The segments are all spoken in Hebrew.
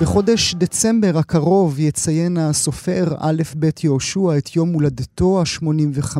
בחודש דצמבר הקרוב יציין הסופר א' ב' יהושע את יום הולדתו ה-85.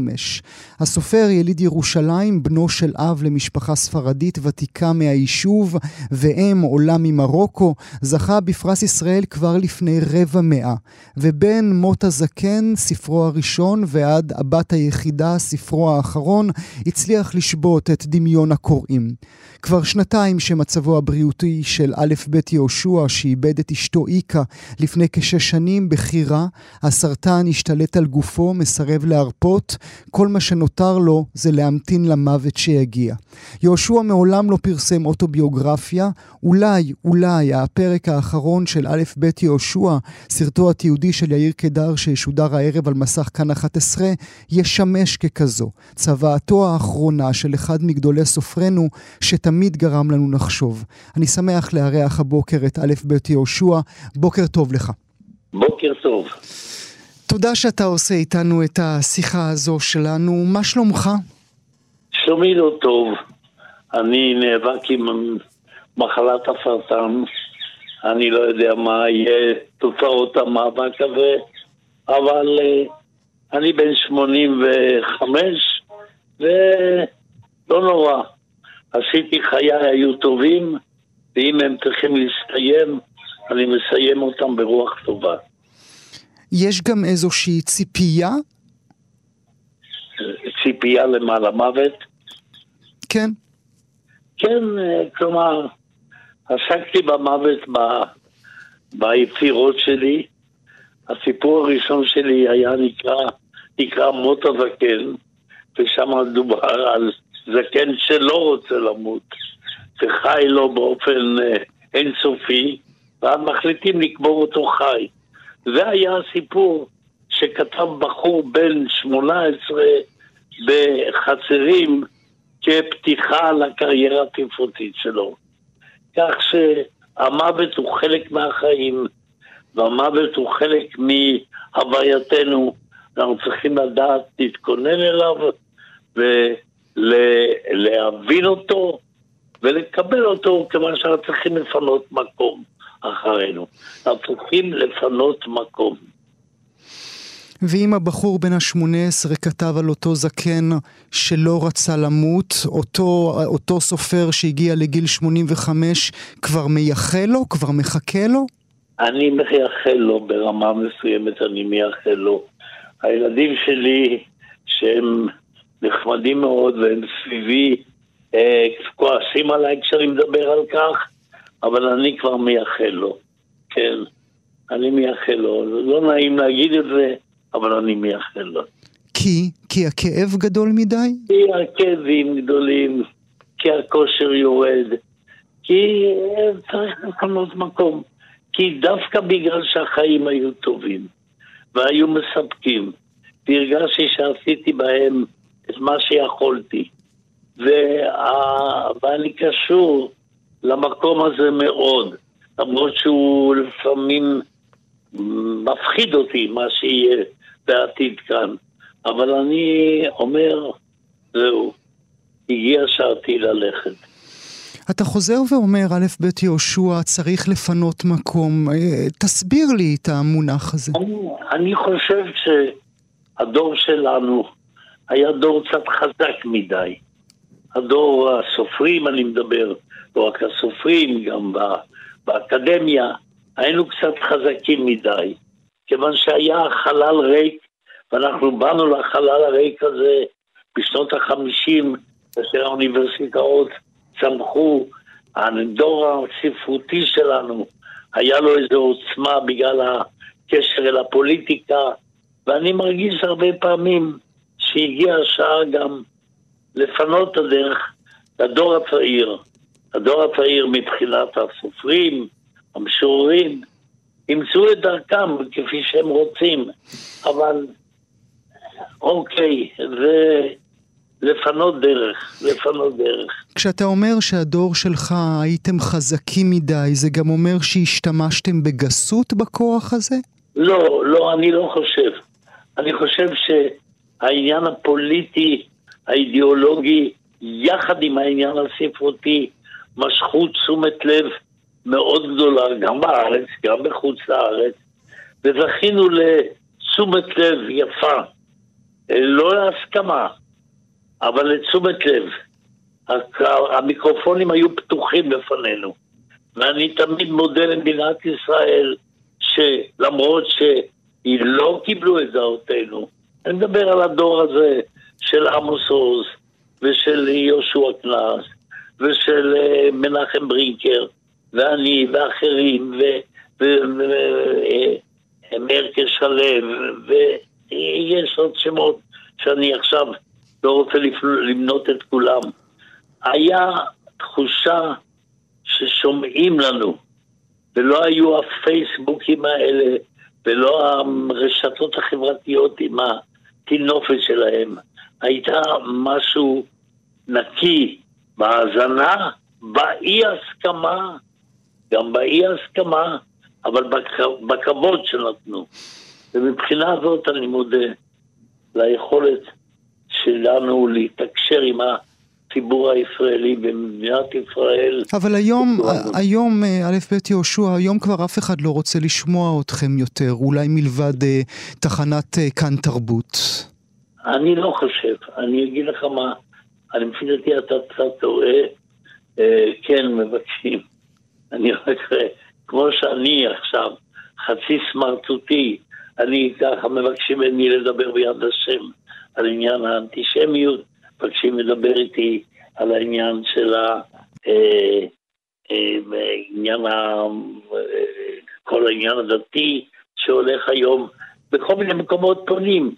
הסופר יליד ירושלים, בנו של אב למשפחה ספרדית ותיקה מהיישוב ואם עולה ממרוקו, זכה בפרס ישראל כבר לפני רבע מאה. ובין מות הזקן, ספרו הראשון, ועד הבת היחידה, ספרו האחרון, הצליח לשבות את דמיון הקוראים. כבר שנתיים שמצבו הבריאותי של א' ב' יהושע, שאיבד את אשתו איקה לפני כשש שנים בחירה, הסרטן השתלט על גופו, מסרב להרפות, כל מה שנותר לו זה להמתין למוות שיגיע. יהושע מעולם לא פרסם אוטוביוגרפיה, אולי, אולי הפרק האחרון של א' ב' יהושע, סרטו התיעודי של יאיר קדר שישודר הערב על מסך כאן 11, ישמש ככזו. צוואתו האחרונה של אחד מגדולי סופרינו, שתמיד גרם לנו לחשוב. אני שמח לארח הבוקר את א' ב' יהושע, בוקר טוב לך. בוקר טוב. תודה שאתה עושה איתנו את השיחה הזו שלנו. מה שלומך? שלומי לא טוב. אני נאבק עם מחלת הסרטן. אני לא יודע מה יהיה תוצאות המאבק הזה, אבל uh, אני בן 85 ולא נורא. עשיתי חיי היו טובים, ואם הם צריכים להסתיים, אני מסיים אותם ברוח טובה. יש גם איזושהי ציפייה? ציפייה למה? למוות? כן. כן, כלומר, עסקתי במוות ב... ביצירות שלי. הסיפור הראשון שלי היה נקרא, נקרא מות הזקן, ושם דובר על זקן שלא רוצה למות, וחי לו באופן אה, אינסופי, ואז מחליטים לקבור אותו חי. זה היה הסיפור שכתב בחור בן 18 בחצרים כפתיחה לקריירה התפרותית שלו. כך שהמוות הוא חלק מהחיים, והמוות הוא חלק מהווייתנו. אנחנו צריכים לדעת להתכונן אליו ולהבין אותו ולקבל אותו, כיוון שאנחנו צריכים לפנות מקום. אחרינו. צריכים לפנות מקום. ואם הבחור בן ה-18 כתב על אותו זקן שלא רצה למות, אותו, אותו סופר שהגיע לגיל 85 כבר מייחל לו? כבר מחכה לו? אני מייחל לו ברמה מסוימת, אני מייחל לו. הילדים שלי, שהם נחמדים מאוד והם סביבי, אה, כועסים עליי כשאני מדבר על כך, אבל אני כבר מייחל לו, כן. אני מייחל לו. לא נעים להגיד את זה, אבל אני מייחל לו. כי? כי הכאב גדול מדי? כי הכאבים גדולים, כי הכושר יורד, כי צריך לפנות מקום. כי דווקא בגלל שהחיים היו טובים והיו מספקים, והרגשתי שעשיתי בהם את מה שיכולתי, וה... ואני קשור למקום הזה מאוד, למרות שהוא לפעמים מפחיד אותי מה שיהיה בעתיד כאן. אבל אני אומר, זהו, הגיע שעתי ללכת. אתה חוזר ואומר, א' ב' יהושע, צריך לפנות מקום. אה, תסביר לי את המונח הזה. אני, אני חושב שהדור שלנו היה דור קצת חזק מדי. הדור הסופרים, אני מדבר, לא רק הסופרים, גם באקדמיה, היינו קצת חזקים מדי, כיוון שהיה חלל ריק, ואנחנו באנו לחלל הריק הזה בשנות החמישים, כאשר האוניברסיטאות צמחו, הדור הספרותי שלנו, היה לו איזו עוצמה בגלל הקשר אל הפוליטיקה, ואני מרגיש הרבה פעמים שהגיעה השעה גם לפנות את הדרך לדור הצעיר, הדור הצעיר מבחינת הסופרים, המשוררים, ימצאו את דרכם כפי שהם רוצים, אבל אוקיי, זה לפנות דרך, לפנות דרך. כשאתה אומר שהדור שלך הייתם חזקים מדי, זה גם אומר שהשתמשתם בגסות בכוח הזה? לא, לא, אני לא חושב. אני חושב שהעניין הפוליטי, האידיאולוגי, יחד עם העניין הספרותי, משכו תשומת לב מאוד גדולה, גם בארץ, גם בחוץ לארץ, וזכינו לתשומת לב יפה, לא להסכמה, אבל לתשומת לב. המיקרופונים היו פתוחים בפנינו, ואני תמיד מודה למדינת ישראל שלמרות שהיא לא קיבלו את דעותינו, אני מדבר על הדור הזה של עמוס עוז ושל יהושע קנס ושל אה, מנחם ברינקר ואני ואחרים ומרקל שלו ויש עוד שמות שאני עכשיו לא רוצה למנות את כולם. היה תחושה ששומעים לנו, ולא היו הפייסבוקים האלה, ולא הרשתות החברתיות עם הטינופת שלהם. הייתה משהו נקי בהאזנה, באי הסכמה, גם באי הסכמה, אבל בכבוד שנתנו. ומבחינה זאת אני מודה ליכולת שלנו להתקשר עם הציבור הישראלי במדינת ישראל. אבל היום, היום, אה, א' ב' יהושע, היום כבר אף אחד לא רוצה לשמוע אתכם יותר, אולי מלבד אה, תחנת אה, כאן תרבות. אני לא חושב, אני אגיד לך מה, אני לפי דעתי אתה קצת טועה, אה, כן מבקשים, אני רק, כמו שאני עכשיו, חצי סמרטוטי, אני ככה מבקשים ממני לדבר ביד השם. על עניין האנטישמיות, מבקשים לדבר איתי על העניין של ה... אה, אה, עניין ה... כל העניין הדתי שהולך היום, בכל מיני מקומות פונים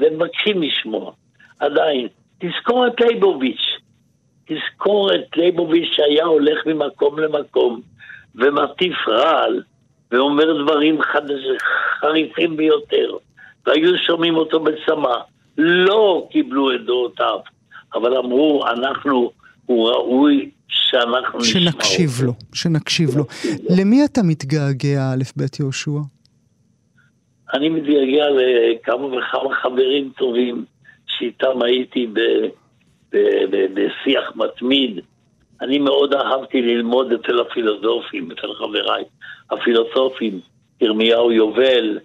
ומבקשים לשמוע. עדיין, תזכור את ליבוביץ', תזכור את ליבוביץ' שהיה הולך ממקום למקום ומטיף רעל ואומר דברים חריפים ביותר. והיו שומעים אותו בצמא. לא קיבלו את דעותיו, אבל אמרו, אנחנו, הוא ראוי שאנחנו נשמע אותו. שנקשיב לו, שנקשיב לו. למי אתה מתגעגע, א' ב' יהושע? אני מתגעגע לכמה וכמה חברים טובים שאיתם הייתי בשיח מתמיד. אני מאוד אהבתי ללמוד אצל הפילוסופים, אצל חבריי הפילוסופים, ירמיהו יובל,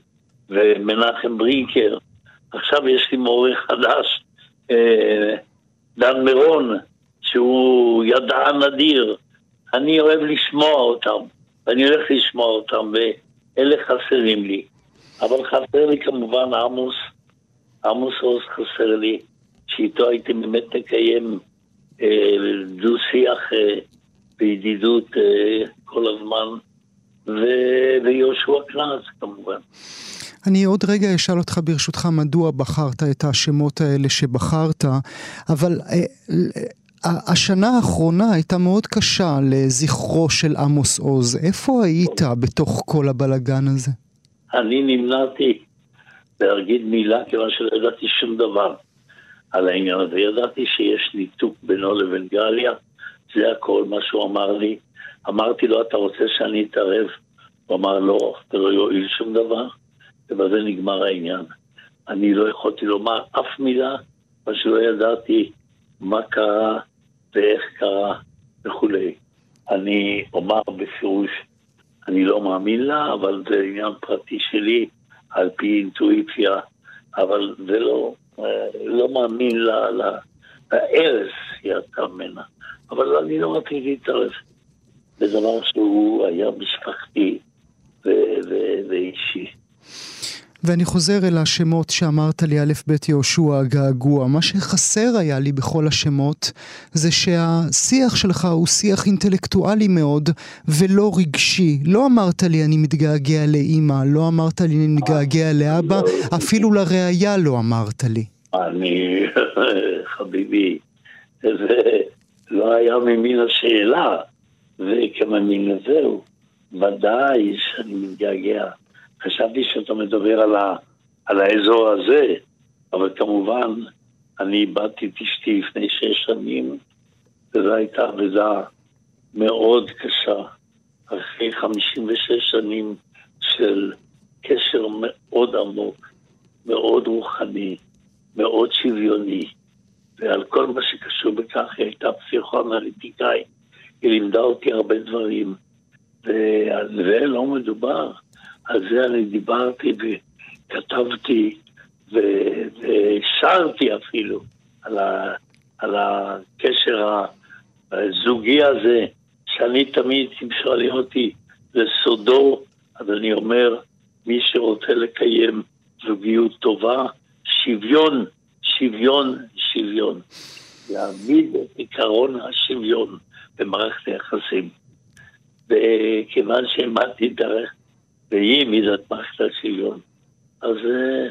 ומנחם ברינקר. עכשיו יש לי מורה חדש, אה, דן מירון, שהוא ידען אדיר. אני אוהב לשמוע אותם, ואני הולך לשמוע אותם, ואלה חסרים לי. אבל חסר לי כמובן עמוס, עמוס עוז חסר לי, שאיתו הייתי באמת מקיים אה, דו-שיח אה, בידידות אה, כל הזמן, ו- ויהושע קנז כמובן. אני עוד רגע אשאל אותך ברשותך מדוע בחרת את השמות האלה שבחרת, אבל אה, אה, השנה האחרונה הייתה מאוד קשה לזכרו של עמוס עוז. איפה היית בתוך כל הבלגן הזה? אני נמנעתי להגיד מילה כיוון שלא ידעתי שום דבר על העניין הזה. ידעתי שיש ניתוק בינו לבין גליה, זה הכל מה שהוא אמר לי. אמרתי לו, אתה רוצה שאני אתערב? הוא אמר, לא, זה לא יועיל שום דבר. ובזה נגמר העניין. אני לא יכולתי לומר אף מילה, מה שלא ידעתי מה קרה ואיך קרה וכולי. אני אומר בפירוש, אני לא מאמין לה, אבל זה עניין פרטי שלי, על פי אינטואיציה, אבל זה לא, לא מאמין לה, לה, להרס יצא ממנה. אבל אני לא רציתי להתערב בדבר שהוא היה משפחתי ואישי. ואני חוזר אל השמות שאמרת לי, א' ב' יהושע, הגעגוע. מה שחסר היה לי בכל השמות, זה שהשיח שלך הוא שיח אינטלקטואלי מאוד, ולא רגשי. לא אמרת לי אני מתגעגע לאימא, לא אמרת לי אני מתגעגע לאבא, אפילו לראייה לא אמרת לי. אני, חביבי, זה לא היה ממין השאלה, וכממין זהו, ודאי שאני מתגעגע. חשבתי שאתה מדבר על, ה, על האזור הזה, אבל כמובן, אני איבדתי את אשתי לפני שש שנים, וזו הייתה אבדה מאוד קשה, אחרי 56 שנים של קשר מאוד עמוק, מאוד רוחני, מאוד שוויוני, ועל כל מה שקשור בכך היא הייתה פסיכואנליטיקאית היא לימדה אותי הרבה דברים, ועל זה לא מדובר. על זה אני דיברתי וכתבתי ושרתי אפילו על, ה, על הקשר הזוגי הזה, שאני תמיד, אם שואלים אותי, זה סודו, אז אני אומר, מי שרוצה לקיים זוגיות טובה, שוויון, שוויון, שוויון. להעמיד את עיקרון השוויון במערכת היחסים. וכיוון שהעמדתי דרך, והיא העמידה את מערכת השוויון, אז, אה,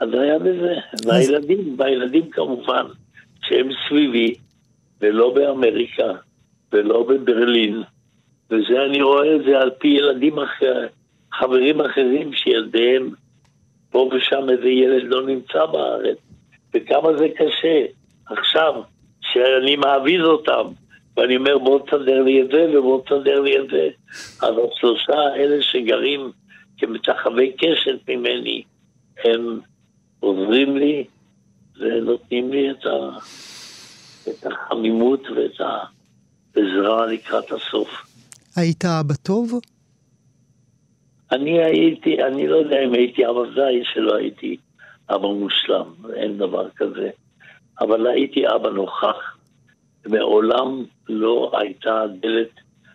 אז היה בזה. והילדים, והילדים כמובן, שהם סביבי, ולא באמריקה, ולא בברלין, וזה אני רואה את זה על פי ילדים אחרים, חברים אחרים שילדיהם פה ושם איזה ילד לא נמצא בארץ, וכמה זה קשה. עכשיו, שאני מעביד אותם, ואני אומר בוא תסדר לי את זה ובוא תסדר לי את זה, אז השלושה האלה שגרים כמתחווי קשת ממני, הם עוזרים לי ונותנים לי את, ה, את החמימות ואת העזרה לקראת הסוף. היית אבא טוב? אני הייתי, אני לא יודע אם הייתי אבא זי שלא הייתי אבא מושלם, אין דבר כזה. אבל הייתי אבא נוכח. מעולם לא הייתה דלת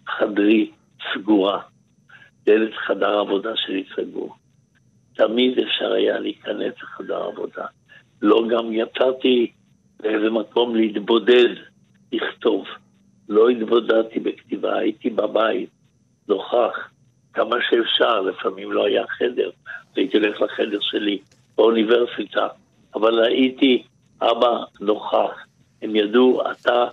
חדרי סגורה. דלת חדר עבודה שלי סגור. תמיד אפשר היה להיכנס לחדר עבודה. לא גם יצאתי לאיזה מקום להתבודד, לכתוב. לא התבודדתי בכתיבה, הייתי בבית, נוכח, כמה שאפשר, לפעמים לא היה חדר, הייתי הולך לחדר שלי באוניברסיטה, אבל הייתי אבא נוכח. הם ידעו, אתה,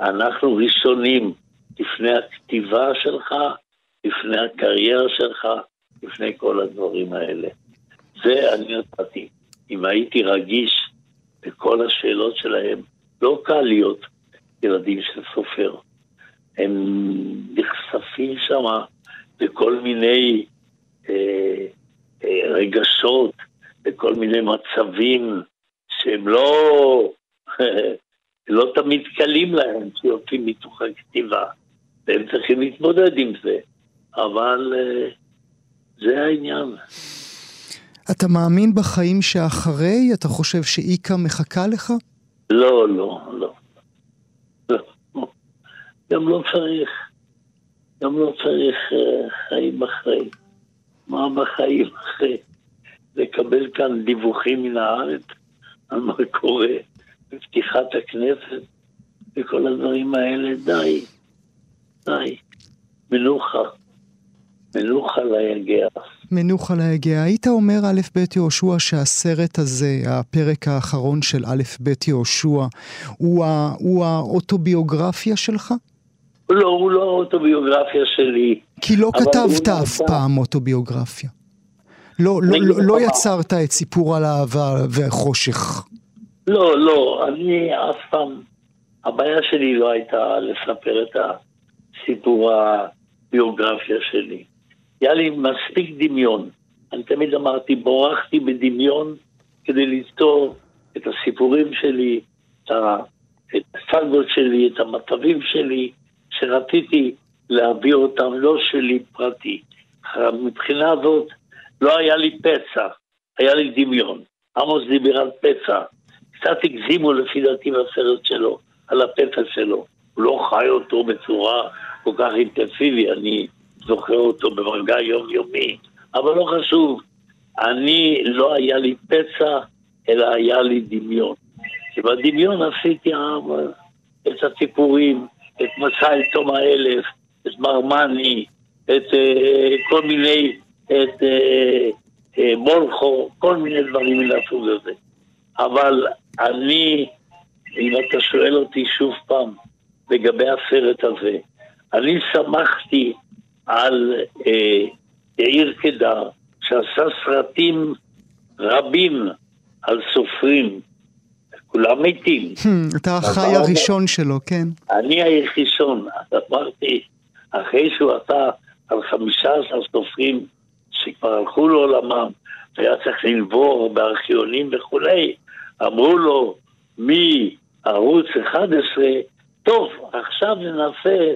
אנחנו ראשונים לפני הכתיבה שלך, לפני הקריירה שלך, לפני כל הדברים האלה. זה אני נתתי. אם הייתי רגיש לכל השאלות שלהם, לא קל להיות ילדים של סופר. הם נחשפים שם לכל מיני אה, אה, רגשות, לכל מיני מצבים שהם לא, לא תמיד קלים להם שיוצאים מתוך הכתיבה, והם צריכים להתמודד עם זה, אבל אה, זה העניין. אתה מאמין בחיים שאחרי? אתה חושב שאיקה מחכה לך? לא, לא, לא. לא. גם לא צריך. גם לא צריך uh, חיים אחרי. מה בחיים אחרי? לקבל כאן דיווחים מן הארץ על מה קורה בפתיחת הכנסת וכל הדברים האלה, די, די. מנוחה. מנוחה ליגע. מנוחה ליגע. היית אומר א' ב' יהושע שהסרט הזה, הפרק האחרון של א' ב' יהושע, הוא, הוא האוטוביוגרפיה שלך? לא, הוא לא האוטוביוגרפיה שלי. כי לא כתבת אף פעם אוטוביוגרפיה. לא, לא, לא, לא יצרת את סיפור על האהבה והחושך. לא, לא, אני אף פעם, הבעיה שלי לא הייתה לספר את הסיפור הביוגרפיה שלי. היה לי מספיק דמיון. אני תמיד אמרתי, בורחתי בדמיון כדי לפתור את הסיפורים שלי, את הסאגות שלי, את המצבים שלי, שרציתי להעביר אותם, לא שלי פרטי. מבחינה זאת, לא היה לי פצע, היה לי דמיון. עמוס דיבר על פצע. קצת הגזימו לפי דעתי בסרט שלו, על הפצע שלו. הוא לא חי אותו בצורה כל כך אינטנסיבי, אני זוכר אותו במגע יומיומי, אבל לא חשוב. אני, לא היה לי פצע, אלא היה לי דמיון. ובדמיון עשיתי את הסיפורים, את מסע אל תום האלף, את מרמני, את uh, כל מיני את אה, אה, מולכו, כל מיני דברים מן הסוג הזה. אבל אני, אם אתה שואל אותי שוב פעם לגבי הסרט הזה, אני שמחתי על אה, יאיר קדר, שעשה סרטים רבים על סופרים. כולם מתים. Hmm, אתה החי הראשון שלו, כן. אני הראשון. אמרתי, אחרי שהוא עשה על חמישה עשר סופרים שכבר הלכו לעולמם, והיה צריך לנבור בארכיונים וכולי, אמרו לו מערוץ 11 טוב, עכשיו ננסה,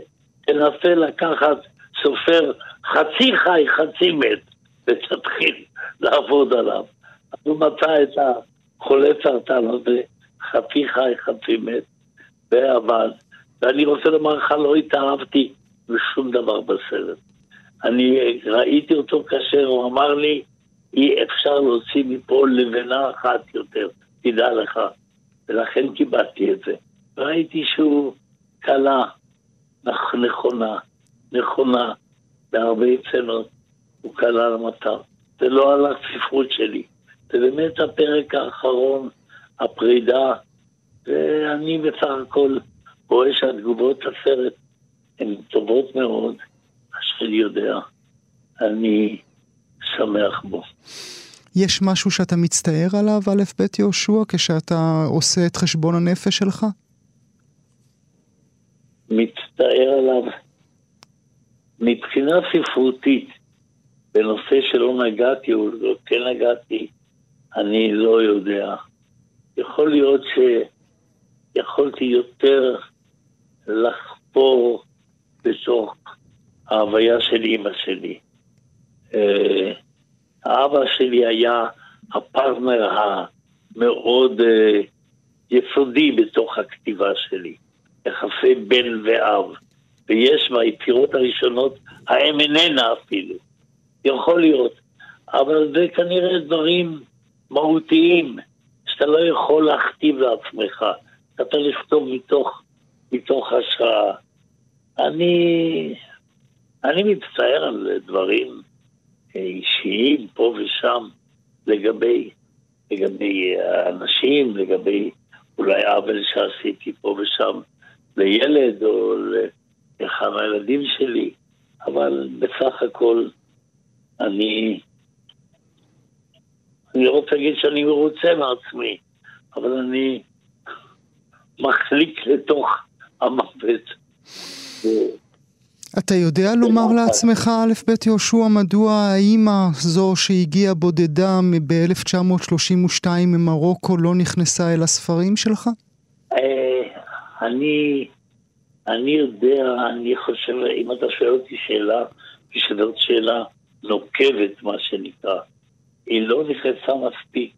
ננסה לקחת סופר חצי חי, חצי מת, ותתחיל לעבוד עליו. אז הוא מצא את החולה סרטן הזה, חצי חי, חצי מת, ועבד. ואני רוצה לומר לך, לא התאהבתי בשום דבר בסרט. אני ראיתי אותו כאשר הוא אמר לי, אי אפשר להוציא מפה לבנה אחת יותר, תדע לך. ולכן קיבלתי את זה. ראיתי שהוא קלה, נכונה, נכונה, בהרבה צנות, הוא קלה למטר. זה לא על הספרות שלי, זה באמת הפרק האחרון, הפרידה, ואני בסך הכל רואה שהתגובות לסרט הן טובות מאוד, השני יודע, אני שמח בו. יש משהו שאתה מצטער עליו, א' ב' יהושע, כשאתה עושה את חשבון הנפש שלך? מצטער עליו. מבחינה ספרותית, בנושא שלא נגעתי או לא כן נגעתי, אני לא יודע. יכול להיות שיכולתי יותר לחפור בתוך ההוויה של אימא שלי. אה, האבא שלי היה הפרטנר המאוד אה, יסודי בתוך הכתיבה שלי, יחסי בן ואב. ויש ביצירות הראשונות, האם איננה אפילו. יכול להיות. אבל זה כנראה דברים מהותיים, שאתה לא יכול להכתיב לעצמך. אתה צריך לכתוב מתוך, מתוך השראה. אני, אני מצטער על דברים אישיים פה ושם לגבי, לגבי האנשים, לגבי אולי עוול שעשיתי פה ושם לילד או לאחד מהילדים שלי, אבל בסך הכל אני, אני לא רוצה להגיד שאני מרוצה מעצמי, אבל אני מחליק לתוך המוות. אתה יודע לומר לעצמך, א' ב' יהושע, מדוע האימא זו שהגיעה בודדה ב-1932 ממרוקו לא נכנסה אל הספרים שלך? אה, אני, אני יודע, אני חושב, אם אתה שואל אותי שאלה, שזאת שאלה נוקבת, מה שנקרא, היא לא נכנסה מספיק,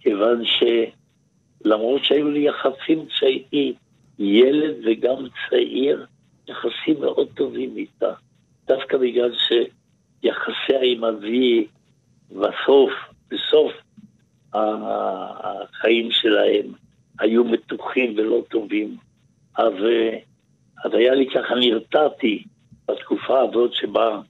כיוון שלמרות שהיו לי יחסים כשהייתי ילד וגם צעיר, יחסים מאוד טובים איתה, דווקא בגלל שיחסיה עם אבי בסוף, בסוף החיים שלהם היו מתוחים ולא טובים. אז, אז היה לי ככה, נרתעתי בתקופה הזאת שבה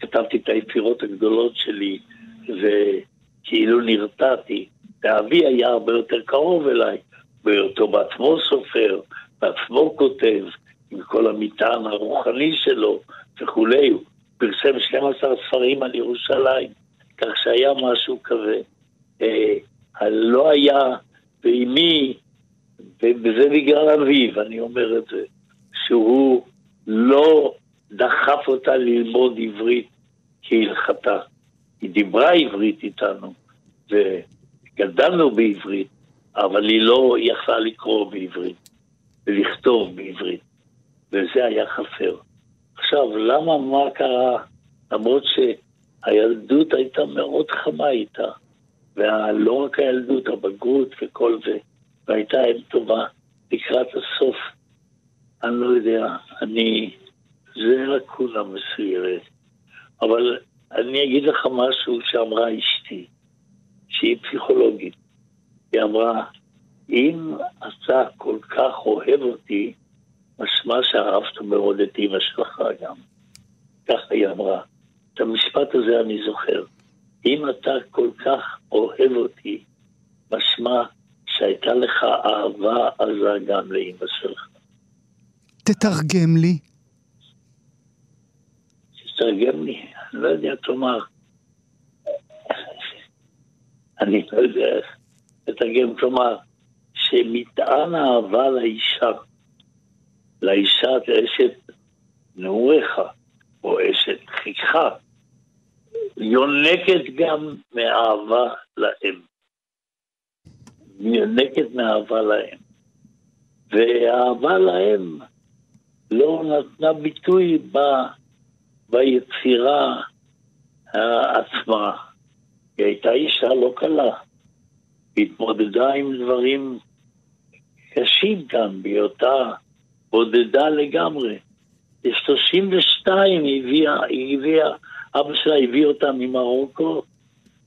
כתבתי את היצירות הגדולות שלי, וכאילו נרתעתי. ואבי היה הרבה יותר קרוב אליי, בהיותו בעצמו סופר, בעצמו כותב, עם כל המטען הרוחני שלו וכולי. הוא פרסם 12 ספרים על ירושלים, כך שהיה משהו כזה. אה, לא היה, ואימי, וזה בגלל אביו, אני אומר את זה, שהוא לא דחף אותה ללמוד עברית כהלכתה. היא דיברה עברית איתנו, וגדלנו בעברית, אבל היא לא יכלה לקרוא בעברית ולכתוב בעברית. וזה היה חסר. עכשיו, למה, מה קרה? למרות שהילדות הייתה מאוד חמה איתה, ולא רק הילדות, הבגרות וכל זה, והייתה אם טובה לקראת הסוף. אני לא יודע, אני... זה לקונה מסוימת. אבל אני אגיד לך משהו שאמרה אשתי, שהיא פסיכולוגית. היא אמרה, אם אתה כל כך אוהב אותי, משמע שאהבת מאוד את אימא שלך גם. ככה היא אמרה. את המשפט הזה אני זוכר. אם אתה כל כך אוהב אותי, משמע שהייתה לך אהבה עזה גם לאימא שלך. תתרגם לי. תתרגם לי, אני לא יודע, תאמר. אני לא יודע איך לתרגם, כלומר, שמטען אהבה לאישה לאישה כאשת נעוריך, או אשת חיכך, יונקת גם מאהבה להם. יונקת מאהבה להם. והאהבה להם לא נתנה ביטוי ב, ביצירה עצמה. היא הייתה אישה לא קלה. היא התמודדה עם דברים קשים כאן, בהיותה בודדה לגמרי. ב-32 היא הביאה, היא הביאה, אבא שלה הביא אותה ממרוקו,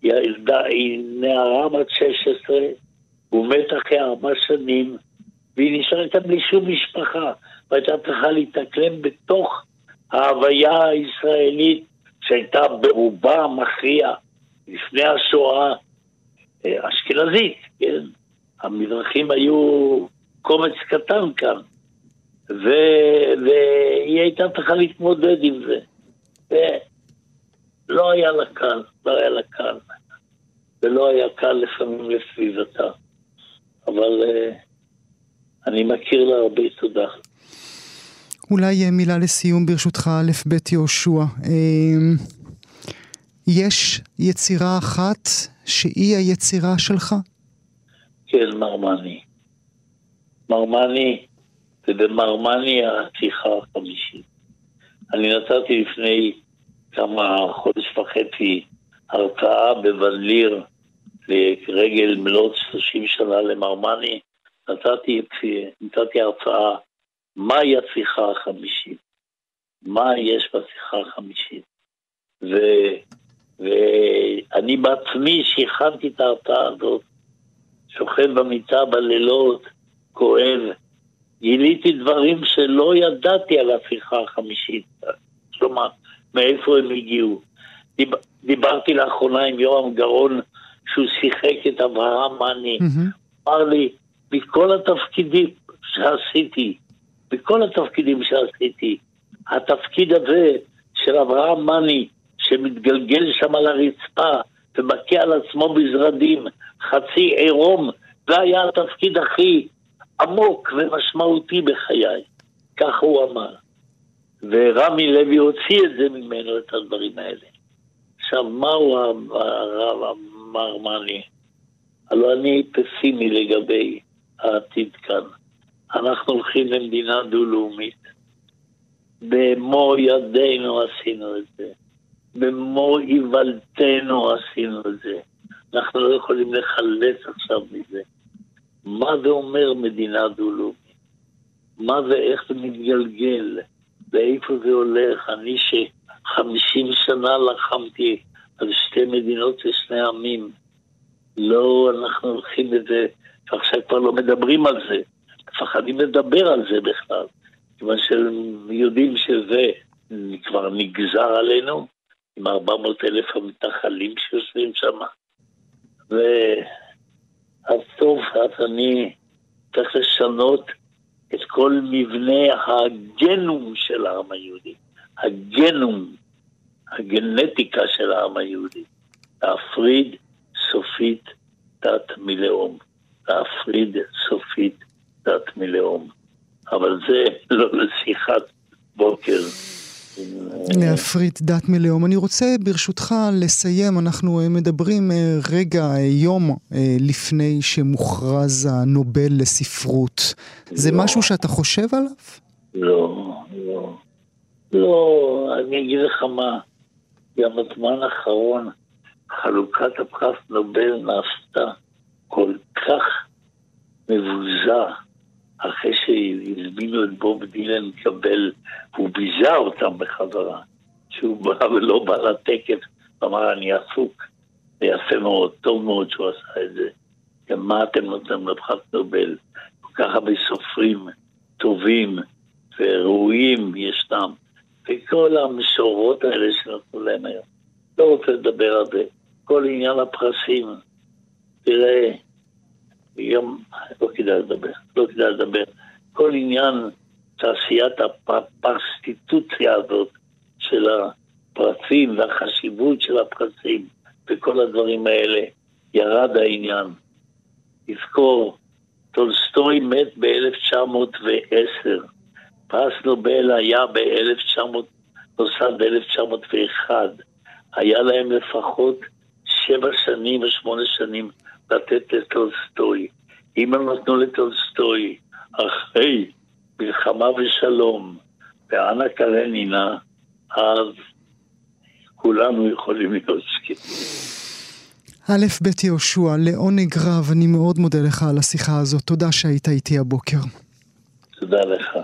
היא, ילדה, היא נערה בת 16, הוא מת אחרי ארבע שנים, והיא נשארת בלי שום משפחה, והייתה צריכה להתאקלם בתוך ההוויה הישראלית שהייתה ברובה המכריע לפני השואה אה, אשכנזית, כן? המזרחים היו קומץ קטן כאן, ו... והיא הייתה צריכה להתמודד עם זה. ולא היה לה קל, לא היה לה קל. ולא היה קל לפעמים לסביבתה. אבל uh, אני מכיר לה הרבה תודה. אולי אה, מילה לסיום ברשותך, א' ב' יהושע. אמ, יש יצירה אחת שהיא היצירה שלך? כן, מרמני. מרמני, ובמרמני השיחה החמישית. אני נתתי לפני כמה חודש וחצי הרצאה בוונליר לרגל מלאת 30 שנה למרמני. נתתי, נתתי הרצאה מהי השיחה החמישית, מה יש בשיחה החמישית. ו, ואני בעצמי, שהכנתי את ההרצאה הזאת, שוכב במיטה בלילות, כואב, גיליתי דברים שלא ידעתי על השיחה החמישית. כלומר, מאיפה הם הגיעו. דיב, דיברתי לאחרונה עם יורם גרון, שהוא שיחק את אברהם מאני. Mm-hmm. אמר לי, מכל התפקידים שעשיתי, בכל התפקידים שעשיתי, התפקיד הזה של אברהם מאני, שמתגלגל שם על הרצפה ומכה על עצמו בזרדים, חצי עירום, זה היה התפקיד הכי עמוק ומשמעותי בחיי. כך הוא אמר. ורמי לוי הוציא את זה ממנו, את הדברים האלה. עכשיו, מהו הרב אמר מאני? הלוא אני פסימי לגבי העתיד כאן. אנחנו הולכים למדינה דו-לאומית. במו ידינו עשינו את זה. במו איוולתנו עשינו את זה. אנחנו לא יכולים לחלץ עכשיו מזה. מה זה אומר מדינה דו-לאומית? מה זה, איך זה מתגלגל? לאיפה זה הולך? אני שחמישים שנה לחמתי על שתי מדינות ושני עמים. לא, אנחנו הולכים לזה, ועכשיו כבר לא מדברים על זה. מפחדים לדבר על זה בכלל, כיוון שהם יודעים שזה כבר נגזר עלינו, עם 400 אלף המתנחלים שיושבים שם. ואז טוב, אז אני צריך לשנות את כל מבנה הגנום של העם היהודי. הגנום, הגנטיקה של העם היהודי. להפריד סופית דת מלאום. להפריד סופית דת מלאום. אבל זה לא לשיחת בוקר. להפריט דת מלאום. אני רוצה ברשותך לסיים, אנחנו אה, מדברים אה, רגע, אה, יום לפני שמוכרז הנובל לספרות. זה לא. משהו שאתה חושב עליו? לא, לא. לא, אני אגיד לך מה, גם בזמן האחרון חלוקת הפרס נובל נעשתה כל כך מבוזה. אחרי שהזמינו את בוב דילן לקבל, הוא ביזה אותם בחזרה. שהוא בא ולא בא לטקס, אמר, אני עסוק. זה יפה מאוד, טוב מאוד שהוא עשה את זה. גם מה אתם נותנים לפרס נובל? כל כך הרבה סופרים טובים וראויים ישנם. וכל המשורות האלה שנתנו להם היום. לא רוצה לדבר על זה. כל עניין הפרסים. תראה, יום, לא כדאי לדבר, לא כדאי לדבר. כל עניין תעשיית הפרוסטיטוציה הזאת של הפרסים והחשיבות של הפרסים וכל הדברים האלה, ירד העניין. תזכור, טולסטוי מת ב-1910, פרס נובל היה ב-1900, נוסד ב-1901, היה להם לפחות שבע שנים ושמונה שנים לתת לטולסטוי. אם הם נתנו לטולסטוי אחרי מלחמה ושלום, ואנה קרנינה, אז כולנו יכולים להיות זקנים. א' ב' יהושע, לעונג רב, אני מאוד מודה לך על השיחה הזאת. תודה שהיית איתי הבוקר. תודה לך.